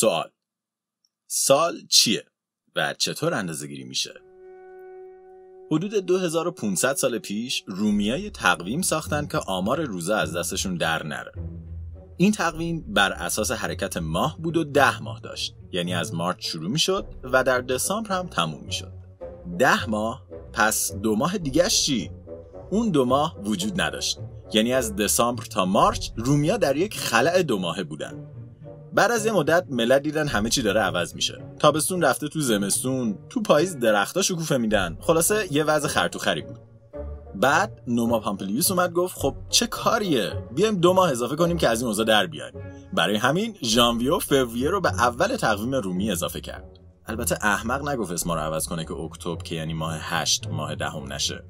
سوال سال چیه و چطور اندازه گیری میشه؟ حدود 2500 سال پیش رومیای تقویم ساختن که آمار روزه از دستشون در نره. این تقویم بر اساس حرکت ماه بود و ده ماه داشت. یعنی از مارچ شروع می‌شد و در دسامبر هم تموم می‌شد. ده ماه پس دو ماه دیگهش چی؟ اون دو ماه وجود نداشت. یعنی از دسامبر تا مارچ رومیا در یک خلع دو ماهه بودن. بعد از یه مدت ملت دیدن همه چی داره عوض میشه. تابستون رفته تو زمستون تو پاییز درختا شکوفه میدن. خلاصه یه وضع خرطوخری بود. بعد نوما پامپلیوس اومد گفت خب چه کاریه؟ بیایم دو ماه اضافه کنیم که از این اوضاع در بیایم برای همین ژانویه و فوریه رو به اول تقویم رومی اضافه کرد. البته احمق نگفت اسما رو عوض کنه که اکتبر که یعنی ماه هشت ماه دهم نشه.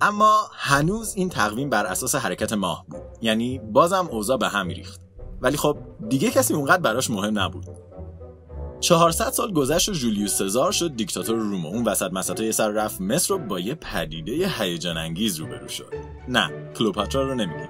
اما هنوز این تقویم بر اساس حرکت ماه بود. یعنی بازم اوضاع به هم ریخت. ولی خب دیگه کسی اونقدر براش مهم نبود. 400 سال گذشت و جولیوس سزار شد دیکتاتور روم اون وسط مسطای سر رفت مصر رو با یه پدیده هیجان انگیز روبرو شد. نه کلوپاترا رو نمیگیم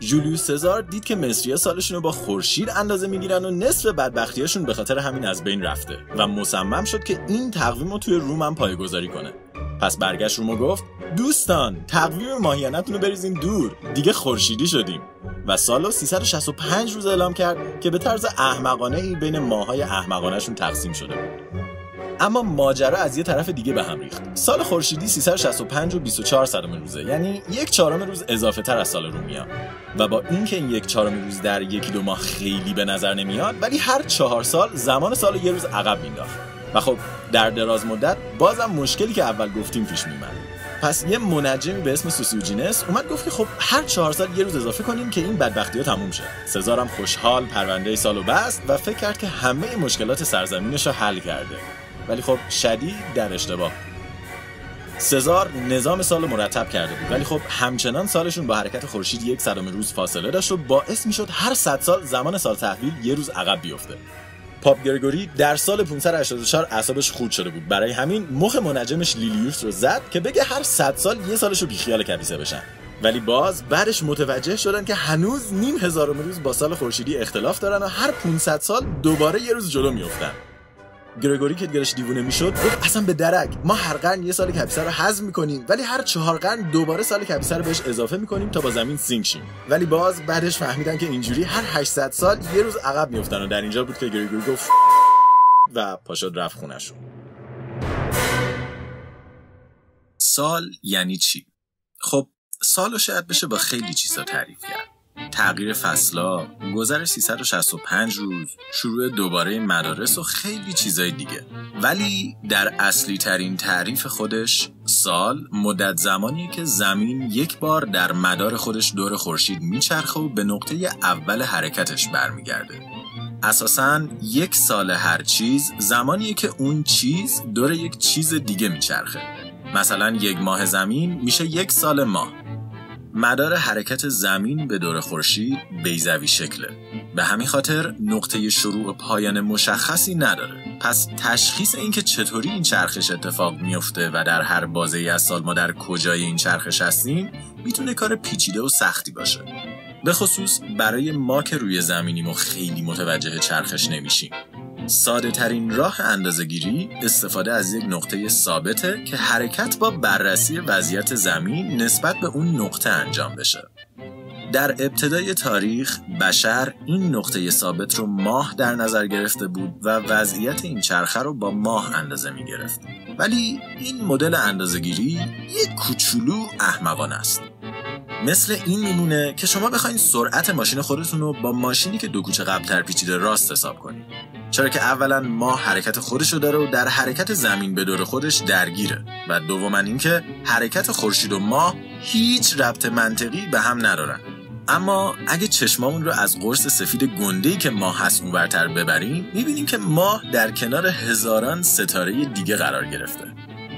جولیوس سزار دید که مصریا سالشون رو با خورشید اندازه می‌گیرن و نصف بدبختیاشون به خاطر همین از بین رفته و مصمم شد که این تقویم رو توی روم هم پایگذاری کنه. پس برگشت و گفت دوستان تقویم ماهیانتون رو بریزیم دور. دیگه خورشیدی شدیم. و سال 365 روز اعلام کرد که به طرز احمقانه ای بین ماهای احمقانهشون تقسیم شده بود. اما ماجرا از یه طرف دیگه به هم ریخت. سال خورشیدی 365 و 24 صدم روزه یعنی یک چهارم روز اضافه تر از سال رومیا. و با اینکه این یک چهارم روز در یکی دو ماه خیلی به نظر نمیاد ولی هر چهار سال زمان سال یه روز عقب مینداخت و خب در دراز مدت بازم مشکلی که اول گفتیم پیش میمد پس یه منجمی به اسم سوسیوجینس اومد گفت که خب هر چهار سال یه روز اضافه کنیم که این بدبختی ها تموم شه. سزارم خوشحال پرونده سالو بست و فکر کرد که همه مشکلات سرزمینش رو حل کرده. ولی خب شدید در اشتباه. سزار نظام سال مرتب کرده بود. ولی خب همچنان سالشون با حرکت خورشید یک صدم روز فاصله داشت و باعث می‌شد هر صد سال زمان سال تحویل یه روز عقب بیفته. پاپ گرگوری در سال 584 اعصابش خورد شده بود. برای همین مخ منجمش لیلیوس رو زد که بگه هر 100 سال یه سالش رو بیخیال کبیسه بشن. ولی باز بعدش متوجه شدن که هنوز نیم هزار روز با سال خورشیدی اختلاف دارن و هر 500 سال دوباره یه روز جلو میافتن. گرگوری که دیگرش دیوونه می‌شد گفت اصلا به درک. ما هر قرن یه سال کبیسه رو حذف می‌کنیم ولی هر چهار قرن دوباره سال کبیسه رو بهش اضافه می‌کنیم تا با زمین سینک شیم. ولی باز بعدش فهمیدن که اینجوری هر 800 سال یه روز عقب میفتن و در اینجا بود که گرگوری گفت و پاشد رفت خونشون سال یعنی چی؟ خب سال شاید بشه با خیلی چیزا تعریف کرد. تغییر فصلا، گذر 365 روز، شروع دوباره مدارس و خیلی چیزای دیگه. ولی در اصلی ترین تعریف خودش سال مدت زمانی که زمین یک بار در مدار خودش دور خورشید میچرخه و به نقطه اول حرکتش برمیگرده. اساسا یک سال هر چیز زمانیه که اون چیز دور یک چیز دیگه میچرخه. مثلا یک ماه زمین میشه یک سال ماه مدار حرکت زمین به دور خورشید بیزوی شکله. به همین خاطر نقطه شروع پایان مشخصی نداره. پس تشخیص اینکه چطوری این چرخش اتفاق میفته و در هر بازه از سال ما در کجای این چرخش هستیم می‌تونه کار پیچیده و سختی باشه. به خصوص برای ما که روی زمینیم و خیلی متوجه چرخش نمیشیم. ساده ترین راه اندازگیری استفاده از یک نقطه ثابته که حرکت با بررسی وضعیت زمین نسبت به اون نقطه انجام بشه. در ابتدای تاریخ بشر این نقطه ثابت رو ماه در نظر گرفته بود و وضعیت این چرخه رو با ماه اندازه می گرفت. ولی این مدل اندازگیری یک کوچولو احمقانه است. مثل این میمونه که شما بخواین سرعت ماشین خودتون رو با ماشینی که دو کوچه قبلتر پیچیده راست حساب کنید چرا که اولا ما حرکت خودش رو داره و در حرکت زمین به دور خودش درگیره. و دوما اینکه حرکت خورشید و ماه هیچ ربط منطقی به هم ندارن. اما اگه چشمامون رو از قرص سفید گنده که ماه هست اونورتر ببریم می‌بینیم که ماه در کنار هزاران ستاره دیگه قرار گرفته.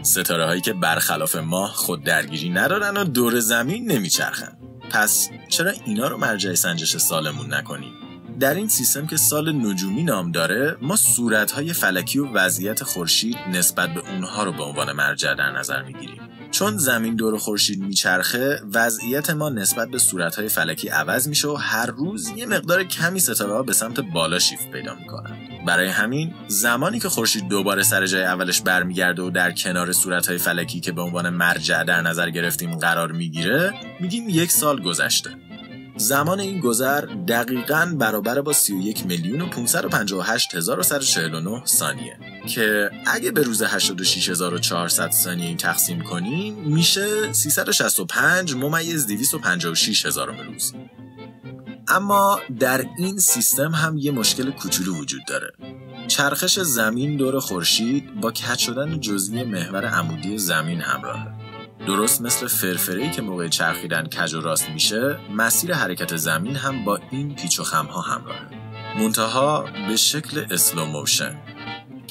ستاره هایی که برخلاف ماه خود درگیری ندارن و دور زمین نمیچرخن. پس چرا اینا رو مرجع سنجش سالمون نکنیم؟ در این سیستم که سال نجومی نام داره ما صورتهای فلکی و وضعیت خورشید نسبت به اونها رو به عنوان مرجع در نظر می‌گیریم. چون زمین دور خورشید میچرخه وضعیت ما نسبت به صورتهای فلکی عوض میشه و هر روز یه مقدار کمی ستاره ها به سمت بالا شیفت پیدا می‌کنن. برای همین زمانی که خورشید دوباره سر جای اولش برمیگرده و در کنار صورتهای فلکی که به عنوان مرجع در نظر گرفتیم قرار می‌گیره میگیم یک سال گذشته. زمان این گذر دقیقا برابر با 31 میلیون و 558 هزار و 149 ثانیه. که اگه به روز 86400 ثانیه این تقسیم کنیم میشه 365 ممیز 256 هزار روز. اما در این سیستم هم یه مشکل کوچولو وجود داره. چرخش زمین دور خورشید با کج شدن جزئی محور عمودی زمین همراهه. درست مثل فرفره که موقع چرخیدن کج و راست میشه مسیر حرکت زمین هم با این پیچ و خمها همراهه. منتها به شکل slow motion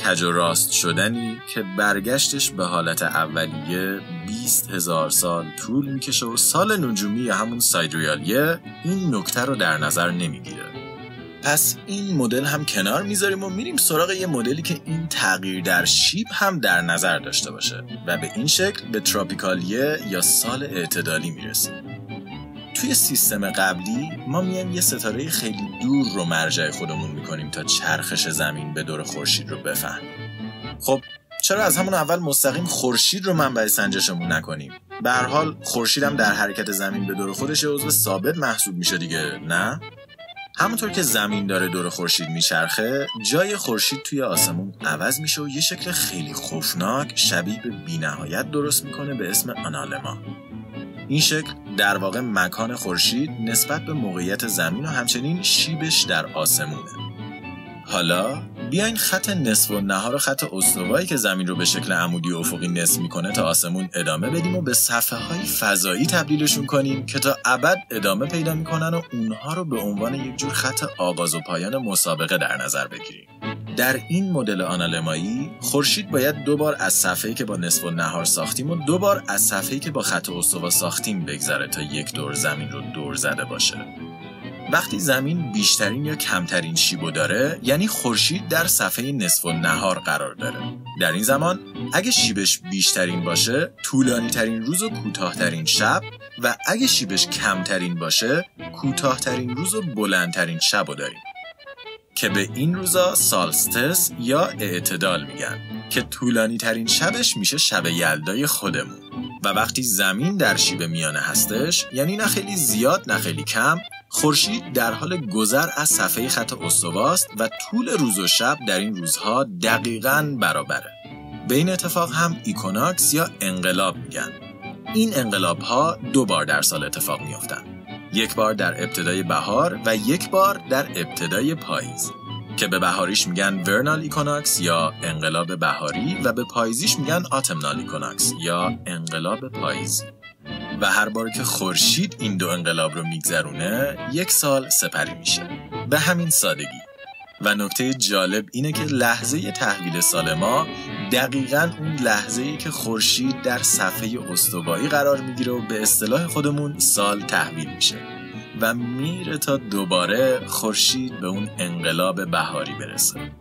کج و راست شدنی که برگشتش به حالت اولیه 20 هزار سال طول می‌کشه و سال نجومی همون sidereal year این نکته رو در نظر نمی‌گیره. پس این مدل هم کنار می‌ذاریم و میریم سراغ یه مدلی که این تغییر در شیب هم در نظر داشته باشه و به این شکل به tropical year یا سال اعتدالی می‌رسیم. توی سیستم قبلی ما میایم یه ستاره خیلی دور رو مرجع خودمون می‌کنیم تا چرخش زمین به دور خورشید رو بفهمیم. خب چرا از همون اول مستقیم خورشید رو منبع سنجشمون نکنیم؟ به هر حال خورشید هم در حرکت زمین به دور خودش عضو ثابت محسوب میشه دیگه نه؟ همونطور که زمین داره دور خورشید میچرخه جای خورشید توی آسمون عوض میشه و یه شکل خیلی خوفناک شبیه به بینهایت درست می‌کنه به اسم آنالما. این شکل در واقع مکان خورشید نسبت به موقعیت زمین و همچنین شیبش در آسمونه. حالا بیاین خط نصف و نهار و خط استوایی که زمین رو به شکل عمودی و افقی نصف می‌کنه تا آسمون ادامه بدیم و به صفحه های فضایی تبدیلشون کنیم که تا ابد ادامه پیدا می‌کنن و اونها رو به عنوان یک جور خط آغاز و پایان مسابقه در نظر بگیریم. در این مدل آنالمایی خورشید باید دو بار از صفحه‌ای که با نصف و نهار ساختیم و دو بار از صفحه‌ای که با خط استوا ساختیم بگذره تا یک دور زمین رو دور زده باشه. وقتی زمین بیشترین یا کمترین شیبو داره یعنی خورشید در صفحه نصف و نهار قرار داره. در این زمان اگه شیبش بیشترین باشه طولانی ترین روز و کوتاهترین شب و اگه شیبش کمترین باشه کوتاهترین روز و بلندترین شب رو داریم. که به این روزا سالستس یا اعتدال میگن که طولانی ترین شبش میشه شب یلدای خودمون. و وقتی زمین در شیب میانه هستش یعنی نه خیلی زیاد نه خیلی کم خورشید در حال گذر از صفحه خط استواست و طول روز و شب در این روزها دقیقا برابره. به این اتفاق هم equinox یا انقلاب میگن. این انقلاب ها دو بار در سال اتفاق میافتند یک بار در ابتدای بهار و یک بار در ابتدای پاییز. که به بهاریش میگن vernal equinox یا انقلاب بهاری و به پاییزیش میگن autumnal equinox یا انقلاب پاییزی و هر بار که خورشید این دو انقلاب رو میگذرونه یک سال سپری میشه. به همین سادگی. و نکته جالب اینه که لحظه تحویل سال ما دقیقا اون لحظه ای که خورشید در صفحه استوایی قرار می‌گیره و به اصطلاح خودمون سال تحویل میشه. و میره تا دوباره خورشید به اون انقلاب بهاری برسه.